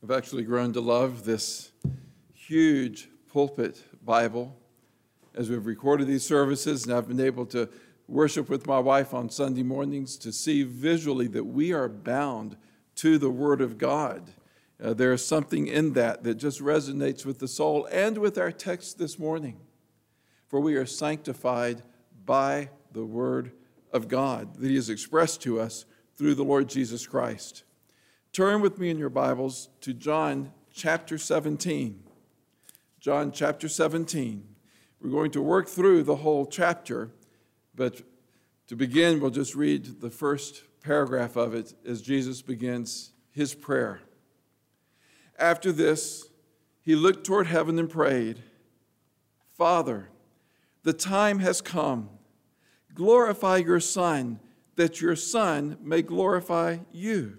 I've actually grown to love this huge pulpit Bible as we've recorded these services, and I've been able to worship with my wife on Sunday mornings to see visually that we are bound to the Word of God. Uh, there is something in that that just resonates with the soul and with our text this morning. For we are sanctified by the Word of God that He has expressed to us through the Lord Jesus Christ. Turn with me in your Bibles to John chapter 17. John chapter 17. We're going to work through the whole chapter, but to begin, we'll just read the first paragraph of it as Jesus begins his prayer. After this, he looked toward heaven and prayed, Father, the time has come. Glorify your Son, that your Son may glorify you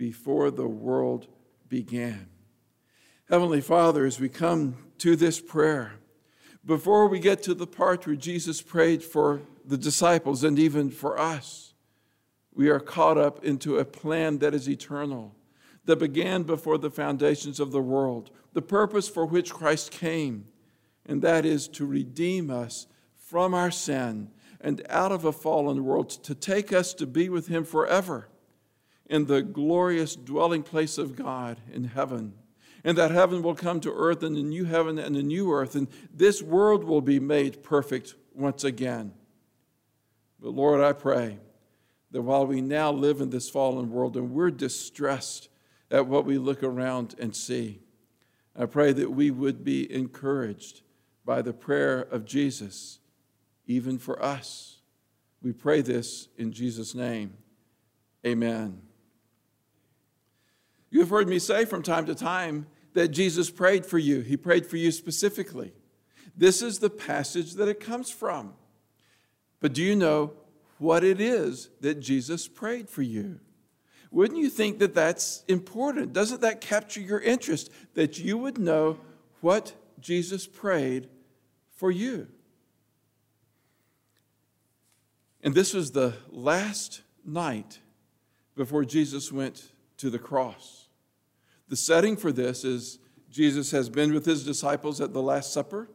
before the world began. Heavenly Father, as we come to this prayer, before we get to the part where Jesus prayed for the disciples and even for us, we are caught up into a plan that is eternal, that began before the foundations of the world, the purpose for which Christ came, and that is to redeem us from our sin and out of a fallen world, to take us to be with Him forever in the glorious dwelling place of God in heaven. And that heaven will come to earth and a new heaven and a new earth, and this world will be made perfect once again. But Lord, I pray that while we now live in this fallen world and we're distressed at what we look around and see, I pray that we would be encouraged by the prayer of Jesus, even for us. We pray this in Jesus' name. Amen. You've heard me say from time to time that Jesus prayed for you, He prayed for you specifically. This is the passage that it comes from. But do you know what it is that Jesus prayed for you? Wouldn't you think that that's important? Doesn't that capture your interest that you would know what Jesus prayed for you? And this was the last night before Jesus went to the cross. The setting for this is Jesus has been with his disciples at the Last Supper.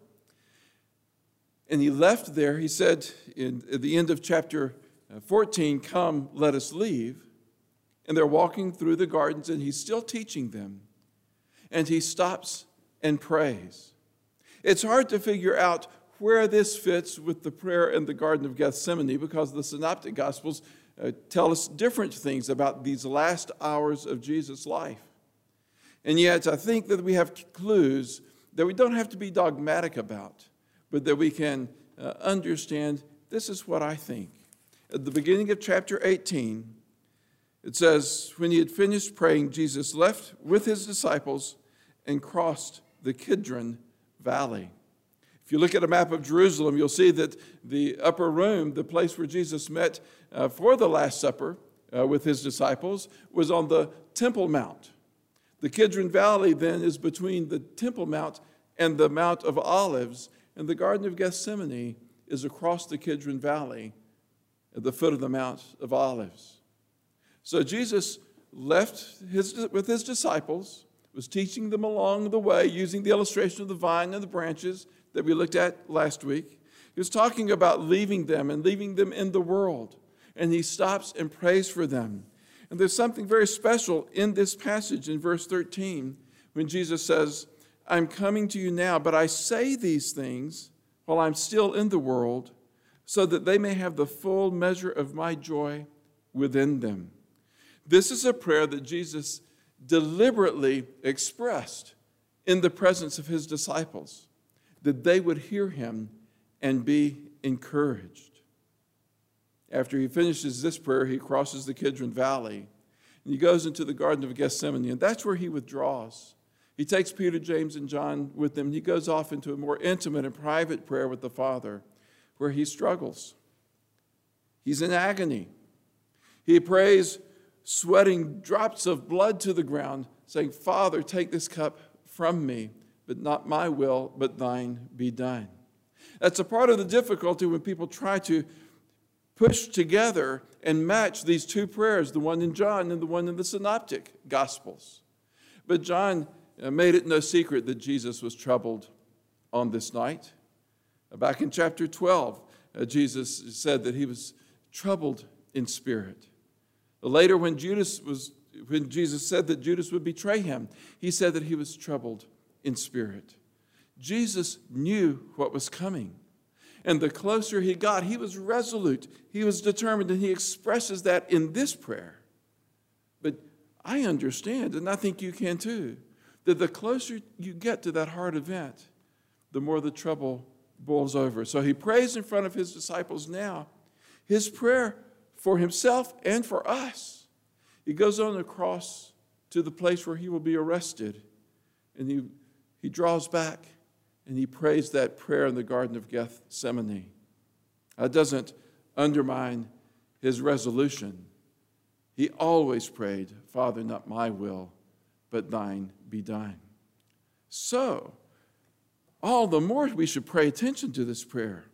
And he left there, he said in, at the end of chapter uh, 14, Come, let us leave. And they're walking through the gardens, and he's still teaching them. And he stops and prays. It's hard to figure out where this fits with the prayer in the Garden of Gethsemane because the Synoptic Gospels uh, tell us different things about these last hours of Jesus' life. And yet, I think that we have clues that we don't have to be dogmatic about, but that we can uh, understand this is what I think. At the beginning of chapter 18, it says, When he had finished praying, Jesus left with his disciples and crossed the Kidron Valley. If you look at a map of Jerusalem, you'll see that the upper room, the place where Jesus met uh, for the Last Supper uh, with his disciples, was on the Temple Mount. The Kidron Valley then is between the Temple Mount and the Mount of Olives, and the Garden of Gethsemane is across the Kidron Valley at the foot of the Mount of Olives. So Jesus left his, with his disciples, was teaching them along the way using the illustration of the vine and the branches that we looked at last week. He was talking about leaving them and leaving them in the world. And he stops and prays for them. And there's something very special in this passage in verse 13 when Jesus says, I'm coming to you now, but I say these things while I'm still in the world, so that they may have the full measure of my joy within them. This is a prayer that Jesus deliberately expressed in the presence of his disciples, that they would hear him and be encouraged. After he finishes this prayer, he crosses the Kidron Valley and he goes into the Garden of Gethsemane, and that's where he withdraws. He takes Peter, James, and John with him. and He goes off into a more intimate and private prayer with the Father where he struggles. He's in agony. He prays, sweating drops of blood to the ground, saying, Father, take this cup from me, but not my will, but thine be done. That's a part of the difficulty when people try to push together and match these two prayers, the one in John and the one in the Synoptic Gospels. But John uh, made it no secret that Jesus was troubled on this night. Back in chapter 12, uh, Jesus said that he was troubled in spirit. Later, when Judas was when Jesus said that Judas would betray him, he said that he was troubled in spirit. Jesus knew what was coming. And the closer he got, he was resolute, he was determined, and he expresses that in this prayer. But I understand, and I think you can too, that the closer you get to that hard event, the more the trouble boils over. So he prays in front of his disciples now. His prayer for himself and for us. He goes on across to the place where he will be arrested, and he, he draws back and he prays that prayer in the Garden of Gethsemane. That doesn't undermine his resolution. He always prayed, Father, not my will, but thine be done. So, all the more we should pay attention to this prayer.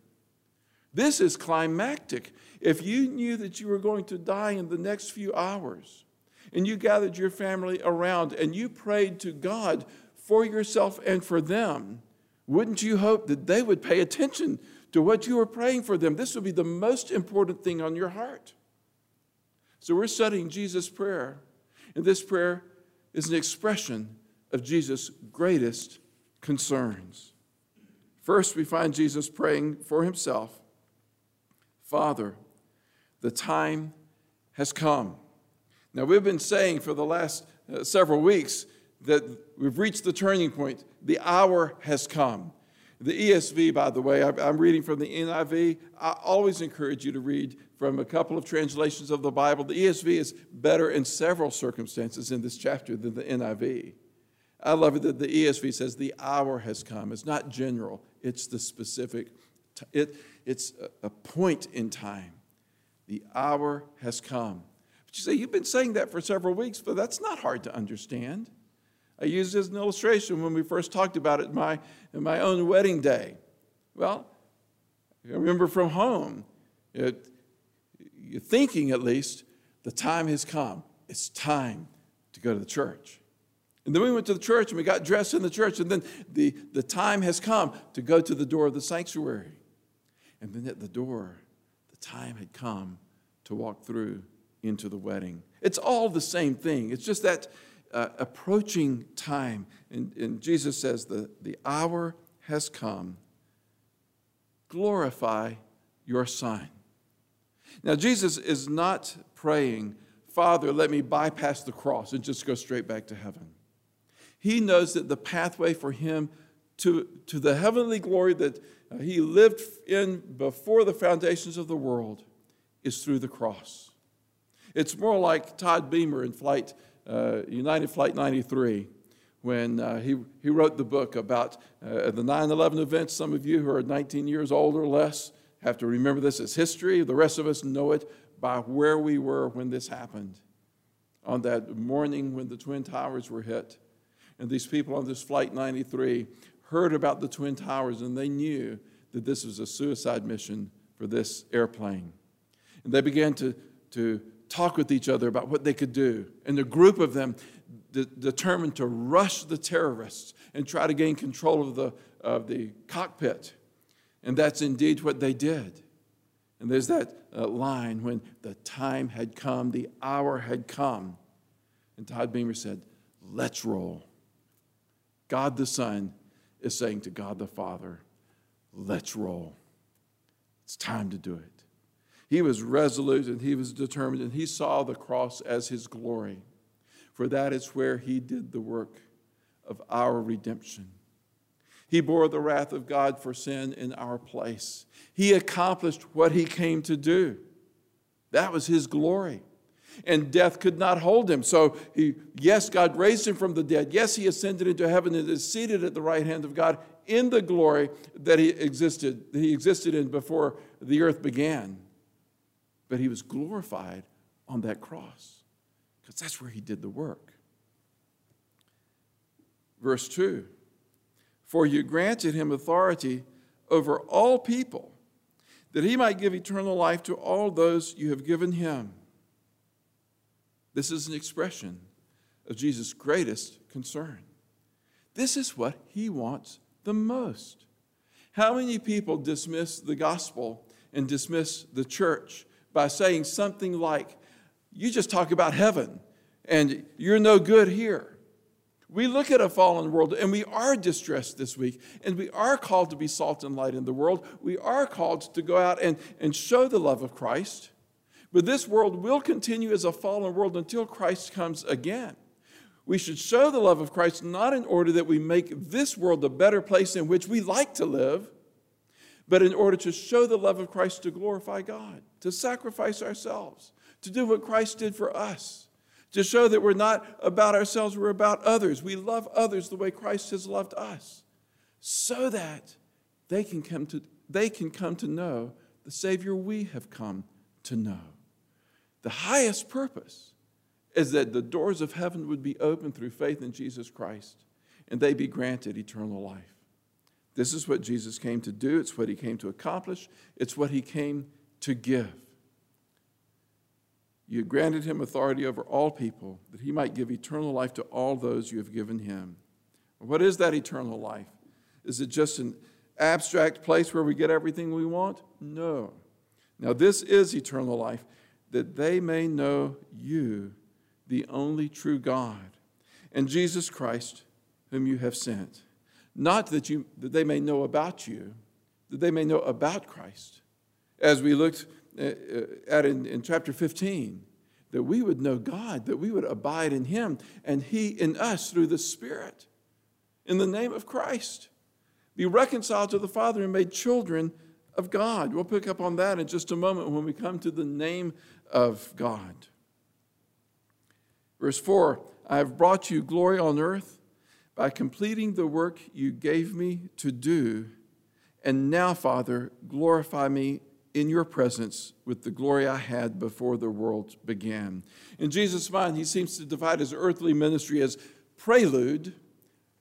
This is climactic. If you knew that you were going to die in the next few hours, and you gathered your family around and you prayed to God for yourself and for them, wouldn't you hope that they would pay attention to what you were praying for them? This would be the most important thing on your heart. So we're studying Jesus' prayer, and this prayer is an expression of Jesus' greatest concerns. First, we find Jesus praying for himself Father, the time has come. Now, we've been saying for the last uh, several weeks that we've reached the turning point. The hour has come. The ESV, by the way, I'm reading from the NIV. I always encourage you to read from a couple of translations of the Bible. The ESV is better in several circumstances in this chapter than the NIV. I love it that the ESV says the hour has come. It's not general, it's the specific, it, it's a point in time. The hour has come. But you say, you've been saying that for several weeks, but that's not hard to understand. I used as an illustration when we first talked about it in my, in my own wedding day. Well, I remember from home, it, you're thinking at least, the time has come. It's time to go to the church. And then we went to the church and we got dressed in the church, and then the, the time has come to go to the door of the sanctuary. And then at the door, the time had come to walk through into the wedding. It's all the same thing. It's just that uh, approaching time. And, and Jesus says, the, the hour has come. Glorify your Son. Now, Jesus is not praying, Father, let me bypass the cross and just go straight back to heaven. He knows that the pathway for him to, to the heavenly glory that he lived in before the foundations of the world is through the cross. It's more like Todd Beamer in flight United Flight 93 when uh, he, he wrote the book about uh, the 9 11 events. Some of you who are 19 years old or less have to remember this as history. The rest of us know it by where we were when this happened on that morning when the Twin Towers were hit. And these people on this Flight 93 heard about the Twin Towers and they knew that this was a suicide mission for this airplane. And they began to, to talk with each other about what they could do. And a group of them de- determined to rush the terrorists and try to gain control of the, of the cockpit. And that's indeed what they did. And there's that uh, line when the time had come, the hour had come. And Todd Beamer said, Let's roll. God the Son is saying to God the Father, Let's roll. It's time to do it. He was resolute and he was determined, and he saw the cross as his glory, for that is where he did the work of our redemption. He bore the wrath of God for sin in our place. He accomplished what he came to do. That was his glory. and death could not hold him. So, he, yes, God raised him from the dead. Yes, he ascended into heaven and is seated at the right hand of God in the glory that he existed, that he existed in before the earth began. But he was glorified on that cross because that's where he did the work. Verse 2 For you granted him authority over all people, that he might give eternal life to all those you have given him. This is an expression of Jesus' greatest concern. This is what he wants the most. How many people dismiss the gospel and dismiss the church by saying something like, You just talk about heaven and you're no good here? We look at a fallen world and we are distressed this week, and we are called to be salt and light in the world. We are called to go out and, and show the love of Christ. But this world will continue as a fallen world until Christ comes again. We should show the love of Christ not in order that we make this world a better place in which we like to live, but in order to show the love of Christ to glorify God, to sacrifice ourselves, to do what Christ did for us, to show that we're not about ourselves, we're about others. We love others the way Christ has loved us, so that they can come to, they can come to know the Savior we have come to know. The highest purpose is that the doors of heaven would be opened through faith in Jesus Christ and they be granted eternal life. This is what Jesus came to do, it's what he came to accomplish, it's what he came to give. You granted him authority over all people that he might give eternal life to all those you have given him. What is that eternal life? Is it just an abstract place where we get everything we want? No. Now, this is eternal life, that they may know you, the only true God, and Jesus Christ, whom you have sent. Not that, you, that they may know about you, that they may know about Christ. As we looked uh, uh, at in, in chapter 15, that we would know God, that we would abide in Him, and He in us through the Spirit. In the name of Christ, be reconciled to the Father and made children of God. We'll pick up on that in just a moment when we come to the name of God. Verse 4 I have brought you glory on earth by completing the work you gave me to do. And now, Father, glorify me in your presence with the glory I had before the world began. In Jesus' mind, he seems to divide his earthly ministry as prelude,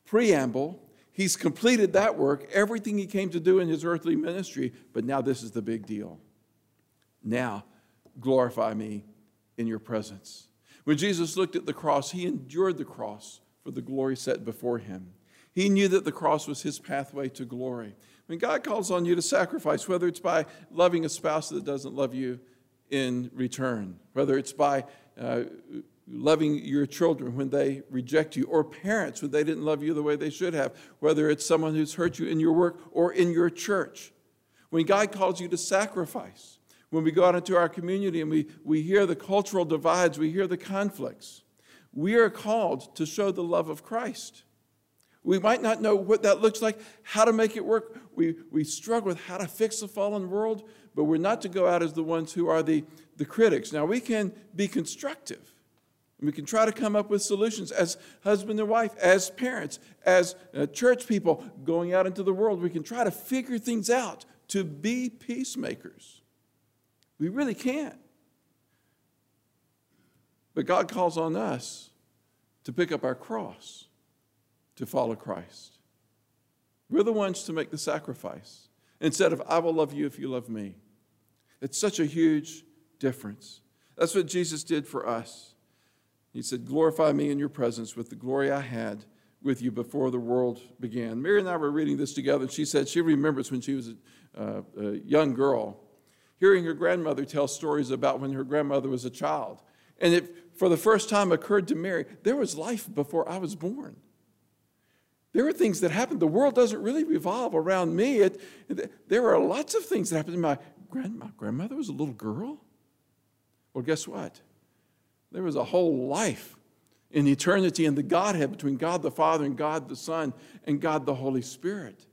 preamble. He's completed that work, everything he came to do in his earthly ministry, but now this is the big deal. Now, glorify me in your presence. When Jesus looked at the cross, he endured the cross for the glory set before him. He knew that the cross was his pathway to glory. When God calls on you to sacrifice, whether it's by loving a spouse that doesn't love you in return, whether it's by uh, loving your children when they reject you, or parents when they didn't love you the way they should have, whether it's someone who's hurt you in your work or in your church. When God calls you to sacrifice, when we go out into our community and we, we hear the cultural divides, we hear the conflicts, we are called to show the love of Christ. We might not know what that looks like, how to make it work. We, we struggle with how to fix the fallen world, but we're not to go out as the ones who are the, the critics. Now, we can be constructive. We can try to come up with solutions as husband and wife, as parents, as uh, church people going out into the world. We can try to figure things out to be peacemakers. We really can't. But God calls on us to pick up our cross to follow Christ. We're the ones to make the sacrifice instead of, I will love you if you love me. It's such a huge difference. That's what Jesus did for us. He said, Glorify me in your presence with the glory I had with you before the world began. Mary and I were reading this together, and she said she remembers when she was a, uh, a young girl hearing her grandmother tell stories about when her grandmother was a child. And it, for the first time, occurred to Mary there was life before I was born. There are things that happen. The world doesn't really revolve around me. It, there are lots of things that happened. My, grand, my grandmother was a little girl. Well, guess what? There was a whole life in eternity in the Godhead between God the Father and God the Son and God the Holy Spirit.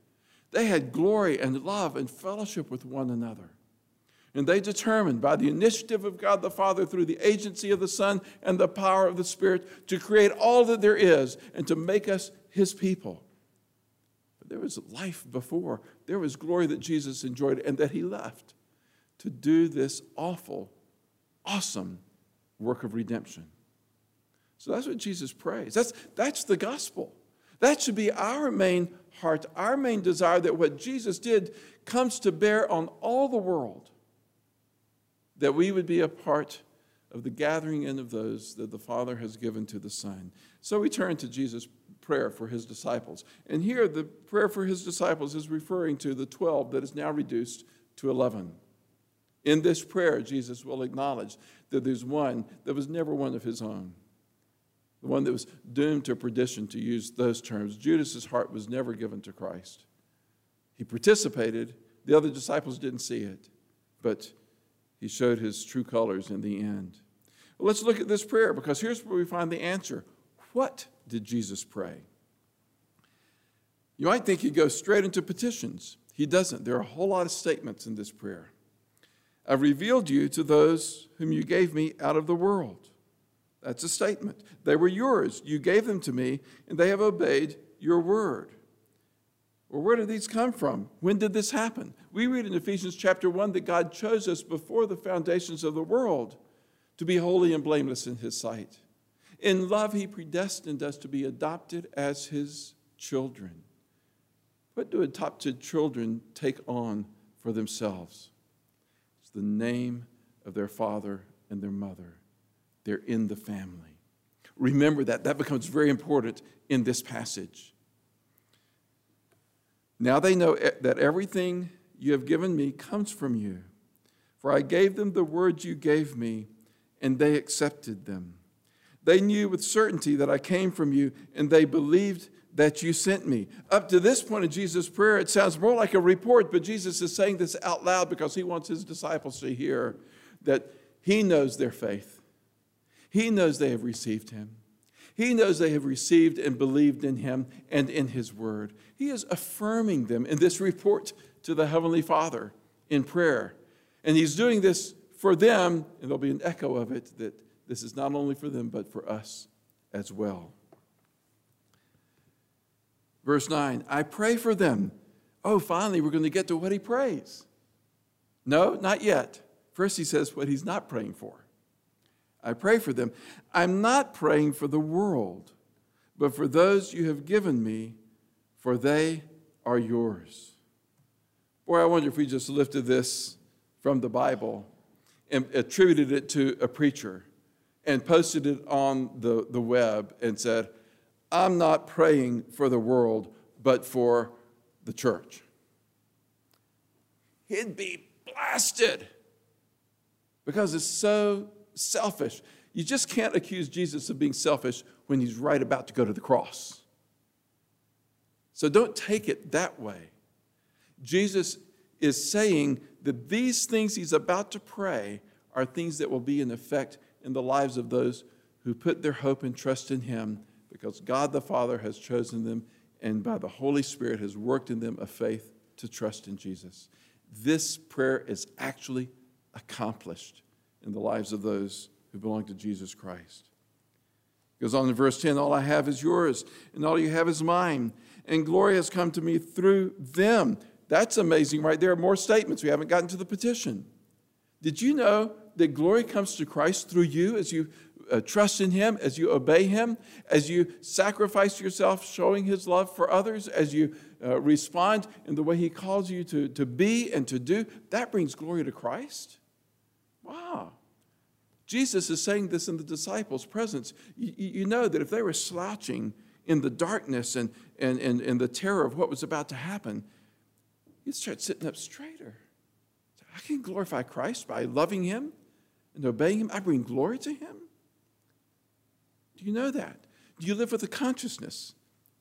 They had glory and love and fellowship with one another. And they determined by the initiative of God the Father through the agency of the Son and the power of the Spirit to create all that there is and to make us his people. But there was life before, there was glory that Jesus enjoyed and that he left to do this awful, awesome work of redemption. So that's what Jesus prays. That's, that's the gospel. That should be our main heart, our main desire that what Jesus did comes to bear on all the world that we would be a part of the gathering in of those that the Father has given to the Son. So we turn to Jesus' prayer for his disciples. And here, the prayer for his disciples is referring to the 12 that is now reduced to 11. In this prayer, Jesus will acknowledge that there's one that was never one of his own, the one that was doomed to perdition, to use those terms. Judas's heart was never given to Christ. He participated, the other disciples didn't see it, but he showed his true colors in the end. Let's look at this prayer because here's where we find the answer. What did Jesus pray? You might think he goes straight into petitions. He doesn't. There are a whole lot of statements in this prayer. I've revealed you to those whom you gave me out of the world. That's a statement. They were yours. You gave them to me, and they have obeyed your word. Well, where did these come from? When did this happen? We read in Ephesians chapter 1 that God chose us before the foundations of the world to be holy and blameless in His sight. In love, He predestined us to be adopted as His children. What do adopted children take on for themselves? It's the name of their father and their mother. They're in the family. Remember that. That becomes very important in this passage. Now they know that everything you have given me comes from you. For I gave them the words you gave me, and they accepted them. They knew with certainty that I came from you, and they believed that you sent me. Up to this point in Jesus' prayer, it sounds more like a report, but Jesus is saying this out loud because he wants his disciples to hear that he knows their faith. He knows they have received him. He knows they have received and believed in him and in his word. He is affirming them in this report to the Heavenly Father in prayer. And he's doing this for them, and there'll be an echo of it that this is not only for them, but for us as well. Verse 9 I pray for them. Oh, finally, we're going to get to what he prays. No, not yet. First, he says what he's not praying for. I pray for them. I'm not praying for the world, but for those you have given me, for they are yours. Boy, I wonder if we just lifted this from the Bible and attributed it to a preacher and posted it on the, the web and said, I'm not praying for the world, but for the church. He'd be blasted because it's so selfish. You just can't accuse Jesus of being selfish when he's right about to go to the cross. So don't take it that way. Jesus is saying that these things he's about to pray are things that will be in effect in the lives of those who put their hope and trust in him because God the Father has chosen them and by the Holy Spirit has worked in them a faith to trust in Jesus. This prayer is actually accomplished in the lives of those who belong to Jesus Christ. Goes on in verse 10 All I have is yours, and all you have is mine, and glory has come to me through them. That's amazing, right there. Are more statements. We haven't gotten to the petition. Did you know that glory comes to Christ through you as you uh, trust in Him, as you obey Him, as you sacrifice yourself, showing His love for others, as you uh, respond in the way He calls you to, to be and to do? That brings glory to Christ. Wow. Jesus is saying this in the disciples' presence. You, you know that if they were slouching in the darkness and, and, and, and the terror of what was about to happen, you'd start sitting up straighter. I can glorify Christ by loving Him and obeying Him. I bring glory to Him. Do you know that? Do you live with the consciousness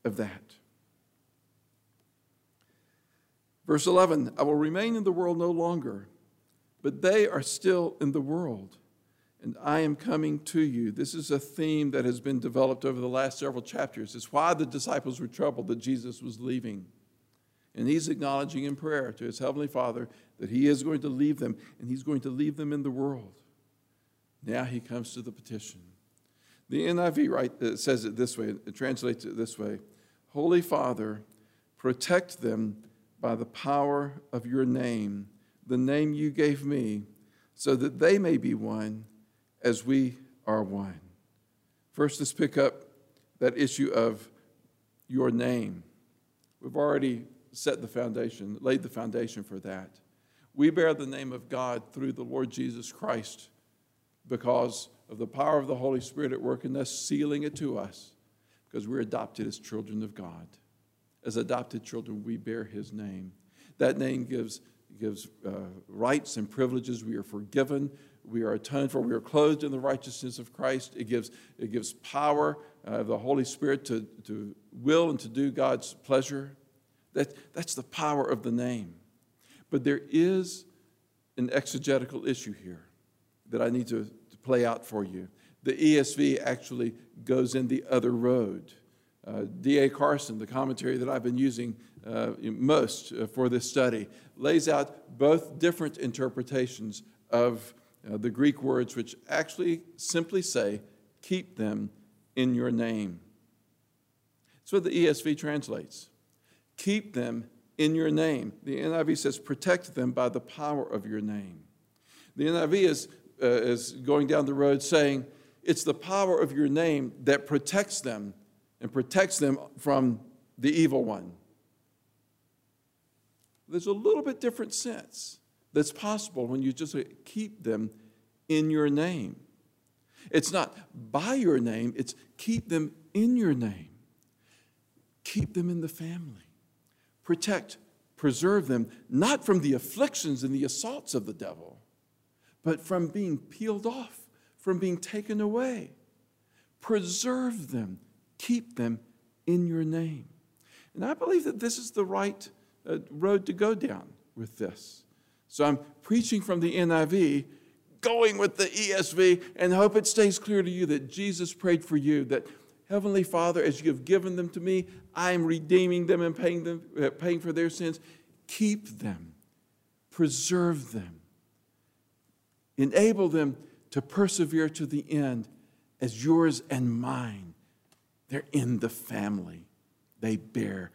of that? Verse 11 I will remain in the world no longer but they are still in the world, and I am coming to you. This is a theme that has been developed over the last several chapters. It's why the disciples were troubled that Jesus was leaving. And he's acknowledging in prayer to his Heavenly Father that he is going to leave them, and he's going to leave them in the world. Now he comes to the petition. The NIV right, uh, says it this way, it translates it this way Holy Father, protect them by the power of your name, the name you gave me, so that they may be one as we are one. First, let's pick up that issue of your name. We've already set the foundation, laid the foundation for that. We bear the name of God through the Lord Jesus Christ because of the power of the Holy Spirit at work in us, sealing it to us, because we're adopted as children of God. As adopted children, we bear His name. That name gives, gives uh, rights and privileges. We are forgiven. We are atoned for. We are clothed in the righteousness of Christ. It gives, it gives power uh, of the Holy Spirit to, to will and to do God's pleasure. That, that's the power of the name. But there is an exegetical issue here that I need to, to play out for you. The ESV actually goes in the other road. Uh, D.A. Carson, the commentary that I've been using uh, most uh, for this study, lays out both different interpretations of the Greek words, which actually simply say, keep them in your name. That's what the ESV translates. Keep them in your name. The NIV says, protect them by the power of your name. The NIV is, uh, is going down the road saying, it's the power of your name that protects them and protects them from the evil one. There's a little bit different sense that's possible when you just keep them in your name. It's not by your name, it's keep them in your name. Keep them in the family protect, preserve them, not from the afflictions and the assaults of the devil, but from being peeled off, from being taken away. Preserve them, keep them in your name. And I believe that this is the right uh, road to go down with this. So I'm preaching from the NIV, going with the ESV, and hope it stays clear to you that Jesus prayed for you, that Heavenly Father, as you have given them to me, I am redeeming them and paying, them, uh, paying for their sins. Keep them, preserve them, enable them to persevere to the end as yours and mine. They're in the family, they bear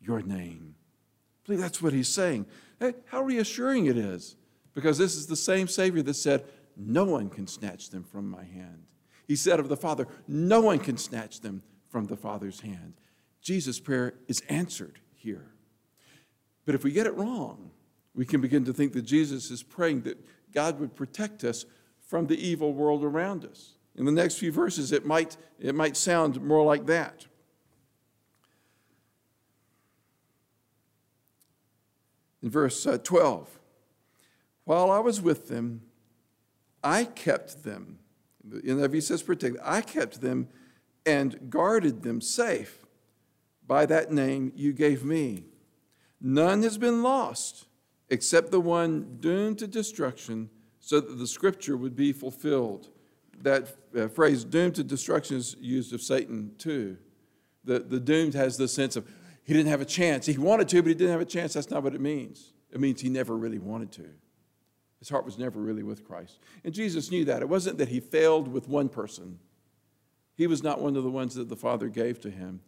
your name. I believe that's what he's saying. Hey, how reassuring it is, because this is the same Savior that said, No one can snatch them from my hand. He said of the Father, No one can snatch them from the Father's hand. Jesus' prayer is answered here. But if we get it wrong, we can begin to think that Jesus is praying that God would protect us from the evil world around us. In the next few verses, it might, it might sound more like that. In verse uh, 12, while I was with them, I kept them the NIV says protect. I kept them and guarded them safe by that name you gave me. None has been lost except the one doomed to destruction, so that the scripture would be fulfilled. That uh, phrase, doomed to destruction, is used of Satan too. The, the doomed has the sense of he didn't have a chance. He wanted to, but he didn't have a chance. That's not what it means. It means he never really wanted to. His heart was never really with Christ. And Jesus knew that. It wasn't that he failed with one person, he was not one of the ones that the Father gave to him.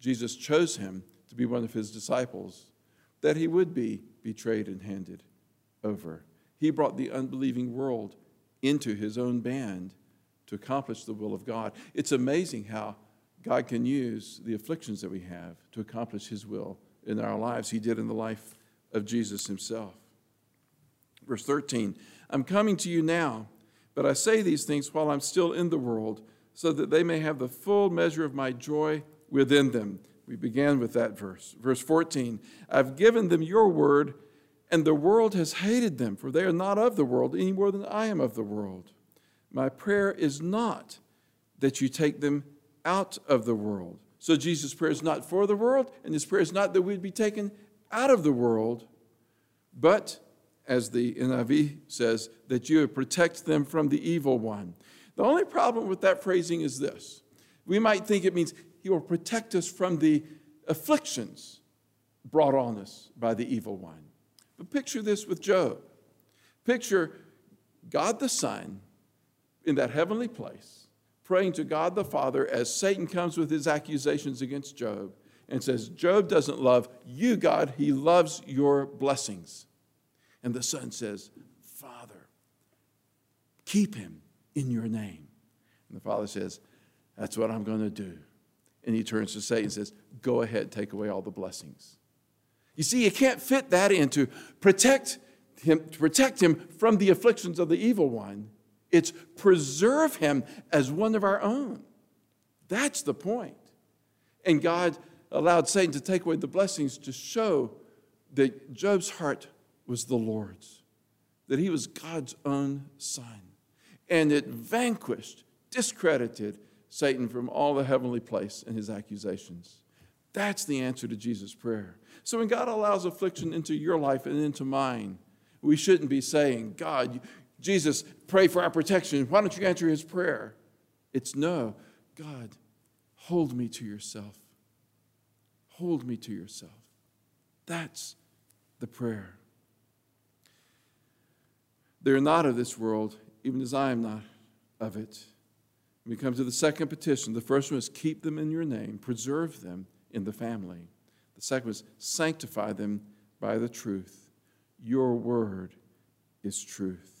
Jesus chose him to be one of his disciples, that he would be betrayed and handed over. He brought the unbelieving world into his own band to accomplish the will of God. It's amazing how God can use the afflictions that we have to accomplish his will in our lives. He did in the life of Jesus himself. Verse 13 I'm coming to you now, but I say these things while I'm still in the world, so that they may have the full measure of my joy within them. We began with that verse. Verse 14 I've given them your word, and the world has hated them, for they are not of the world any more than I am of the world. My prayer is not that you take them out of the world. So Jesus' prayer is not for the world, and his prayer is not that we'd be taken out of the world, but as the NIV says, that you would protect them from the evil one. The only problem with that phrasing is this we might think it means he will protect us from the afflictions brought on us by the evil one. But picture this with Job. Picture God the Son in that heavenly place, praying to God the Father as Satan comes with his accusations against Job and says, Job doesn't love you, God, he loves your blessings. And the Son says, Father, keep him in your name. And the Father says, That's what I'm going to do. And he turns to Satan and says, Go ahead, take away all the blessings. You see, you can't fit that into protect him, to protect him from the afflictions of the evil one. It's preserve him as one of our own. That's the point. And God allowed Satan to take away the blessings to show that Job's heart was the Lord's, that he was God's own son. And it vanquished, discredited Satan from all the heavenly place and his accusations. That's the answer to Jesus' prayer. So when God allows affliction into your life and into mine, we shouldn't be saying, God, Jesus, pray for our protection. Why don't you answer his prayer? It's no, God, hold me to yourself. Hold me to yourself. That's the prayer. They're not of this world, even as I am not of it. We come to the second petition. The first one is keep them in your name, preserve them in the family. The second was sanctify them by the truth. Your word is truth.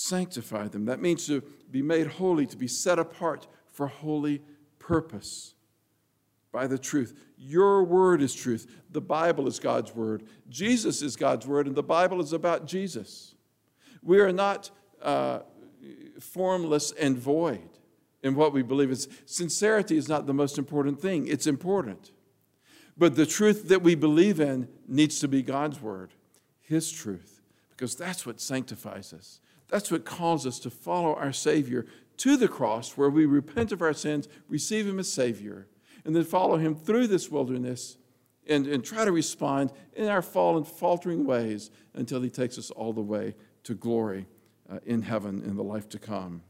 Sanctify them. That means to be made holy, to be set apart for holy purpose by the truth. Your word is truth. The Bible is God's word. Jesus is God's word, and the Bible is about Jesus. We are not uh, formless and void in what we believe. It's, sincerity is not the most important thing, it's important. But the truth that we believe in needs to be God's word, His truth, because that's what sanctifies us. That's what calls us to follow our Savior to the cross, where we repent of our sins, receive Him as Savior, and then follow Him through this wilderness and, and try to respond in our fallen, faltering ways until He takes us all the way to glory uh, in heaven in the life to come.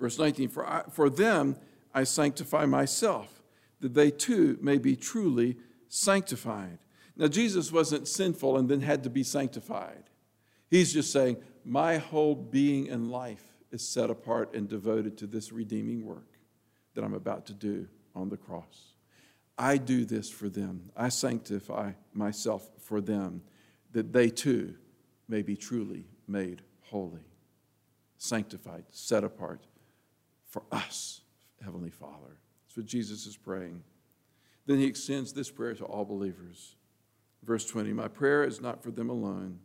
Verse 19 for, I, for them I sanctify myself, that they too may be truly sanctified. Now, Jesus wasn't sinful and then had to be sanctified. He's just saying, My whole being and life is set apart and devoted to this redeeming work that I'm about to do on the cross. I do this for them. I sanctify myself for them, that they too may be truly made holy, sanctified, set apart for us, Heavenly Father. That's what Jesus is praying. Then he extends this prayer to all believers. Verse 20 My prayer is not for them alone.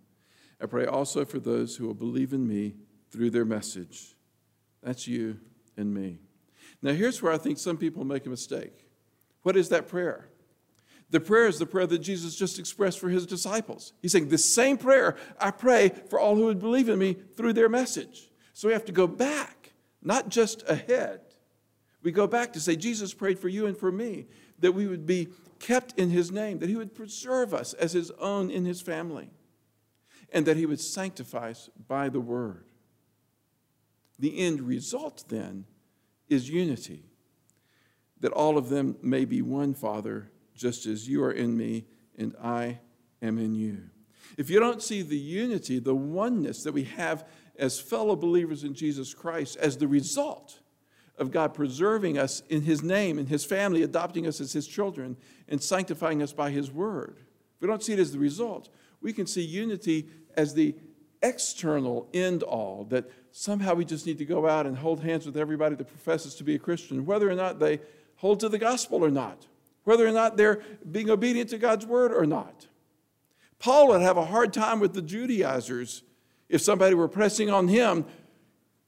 I pray also for those who will believe in me through their message. That's you and me. Now, here's where I think some people make a mistake. What is that prayer? The prayer is the prayer that Jesus just expressed for his disciples. He's saying, The same prayer I pray for all who would believe in me through their message. So we have to go back, not just ahead. We go back to say, Jesus prayed for you and for me, that we would be kept in his name, that he would preserve us as his own in his family, and that he would sanctify us by the word. The end result then is unity, that all of them may be one Father just as you are in me and I am in you. If you don't see the unity, the oneness that we have as fellow believers in Jesus Christ as the result of God preserving us in His name, and His family, adopting us as His children, and sanctifying us by His word, if we don't see it as the result, we can see unity as the external end all, that somehow we just need to go out and hold hands with everybody that professes to be a Christian, whether or not they hold to the gospel or not whether or not they're being obedient to God's word or not. Paul would have a hard time with the Judaizers if somebody were pressing on him.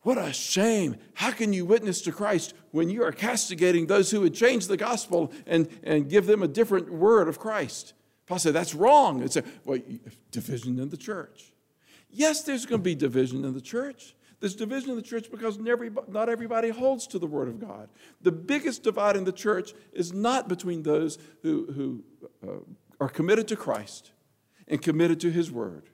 What a shame. How can you witness to Christ when you are castigating those who would change the gospel and, and give them a different word of Christ? Paul said, That's wrong. It's a well, division in the church. Yes, there's going to be division in the church. There's division in the church because not everybody holds to the Word of God. The biggest divide in the church is not between those who, who uh, are committed to Christ and committed to His Word.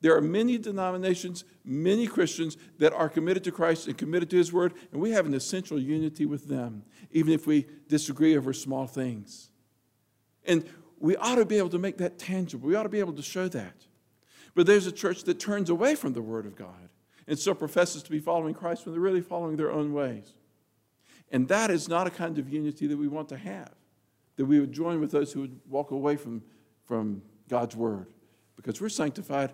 There are many denominations, many Christians that are committed to Christ and committed to His Word, and we have an essential unity with them, even if we disagree over small things. And we ought to be able to make that tangible. We ought to be able to show that. But there's a church that turns away from the Word of God and so professes to be following Christ when they're really following their own ways. And that is not a kind of unity that we want to have, that we would join with those who would walk away from, from God's Word, because we're sanctified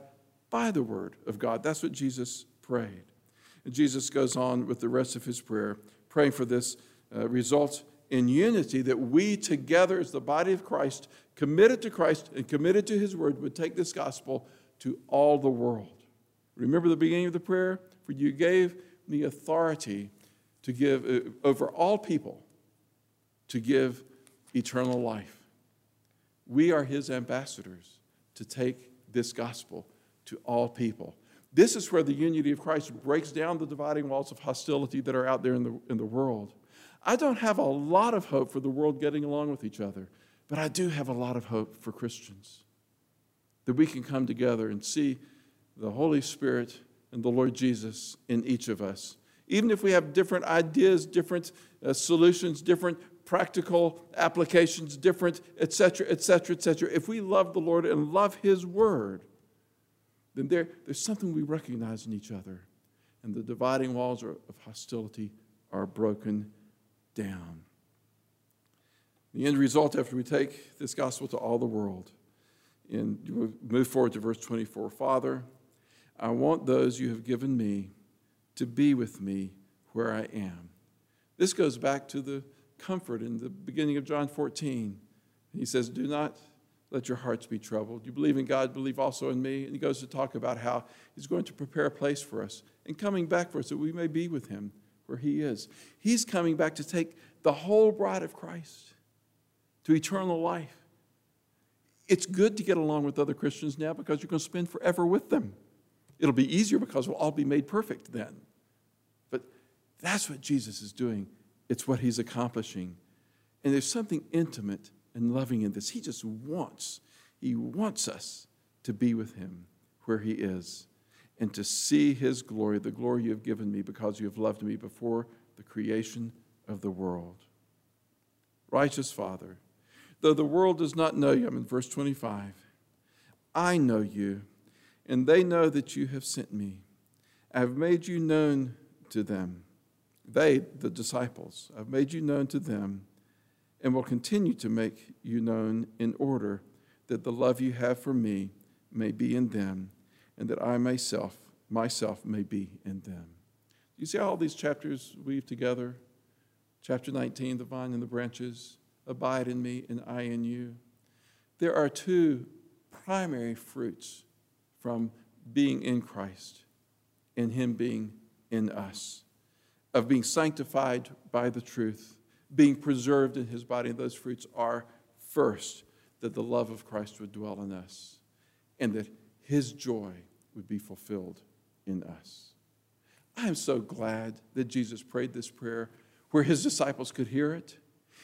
by the Word of God. That's what Jesus prayed. And Jesus goes on with the rest of his prayer, praying for this uh, result in unity that we together as the body of Christ, committed to Christ and committed to his word, would take this gospel to all the world. Remember the beginning of the prayer? For you gave me authority to give uh, over all people to give eternal life. We are his ambassadors to take this gospel to all people. This is where the unity of Christ breaks down the dividing walls of hostility that are out there in the, in the world. I don't have a lot of hope for the world getting along with each other, but I do have a lot of hope for Christians that we can come together and see the Holy Spirit and the Lord Jesus in each of us. Even if we have different ideas, different uh, solutions, different practical applications, different, etc., etc., etc., if we love the Lord and love His Word, then there, there's something we recognize in each other. And the dividing walls of hostility are broken down. The end result, after we take this gospel to all the world, and move forward to verse 24 Father, I want those you have given me to be with me where I am. This goes back to the comfort in the beginning of John 14. He says, Do not let your hearts be troubled. You believe in God, believe also in me. And he goes to talk about how he's going to prepare a place for us and coming back for us that we may be with him where he is. He's coming back to take the whole bride of Christ to eternal life. It's good to get along with other Christians now because you're going to spend forever with them. It'll be easier because we'll all be made perfect then. But that's what Jesus is doing, it's what he's accomplishing. And there's something intimate and loving in this. He just wants, he wants us to be with him where he is and to see his glory, the glory you have given me because you have loved me before the creation of the world. Righteous Father, though the world does not know you, I'm in verse 25, I know you, and they know that you have sent me. I have made you known to them. They, the disciples, I've made you known to them and will continue to make you known in order that the love you have for me may be in them and that I myself, myself may be in them. You see how all these chapters weave together? Chapter 19, the vine and the branches, abide in me and I in you. There are two primary fruits from being in Christ and Him being in us, of being sanctified by the truth being preserved in his body. And those fruits are first, that the love of Christ would dwell in us and that his joy would be fulfilled in us. I am so glad that Jesus prayed this prayer where his disciples could hear it.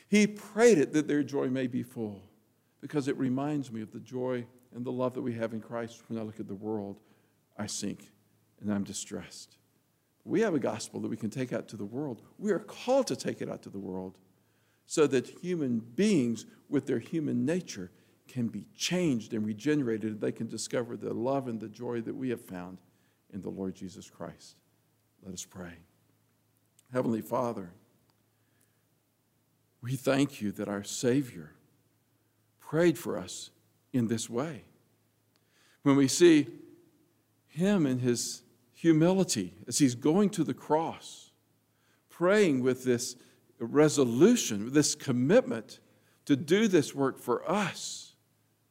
He prayed it that their joy may be full because it reminds me of the joy and the love that we have in Christ when I look at the world. I sink and I'm distressed. We have a gospel that we can take out to the world. We are called to take it out to the world so that human beings, with their human nature, can be changed and regenerated. They can discover the love and the joy that we have found in the Lord Jesus Christ. Let us pray. Heavenly Father, we thank you that our Savior prayed for us in this way. When we see Him in His humility as he's going to the cross, praying with this resolution, this commitment to do this work for us.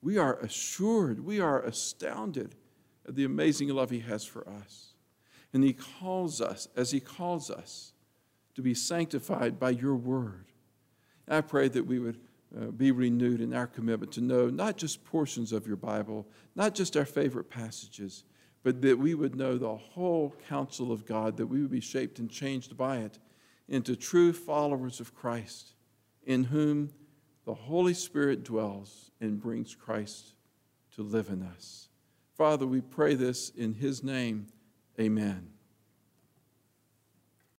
We are assured, we are astounded at the amazing love he has for us. And he calls us, as he calls us, to be sanctified by your word. I pray that we would uh, be renewed in our commitment to know not just portions of your Bible, not just our favorite passages, but that we would know the whole counsel of God, that we would be shaped and changed by it into true followers of Christ, in whom the Holy Spirit dwells and brings Christ to live in us. Father, we pray this in His name. Amen.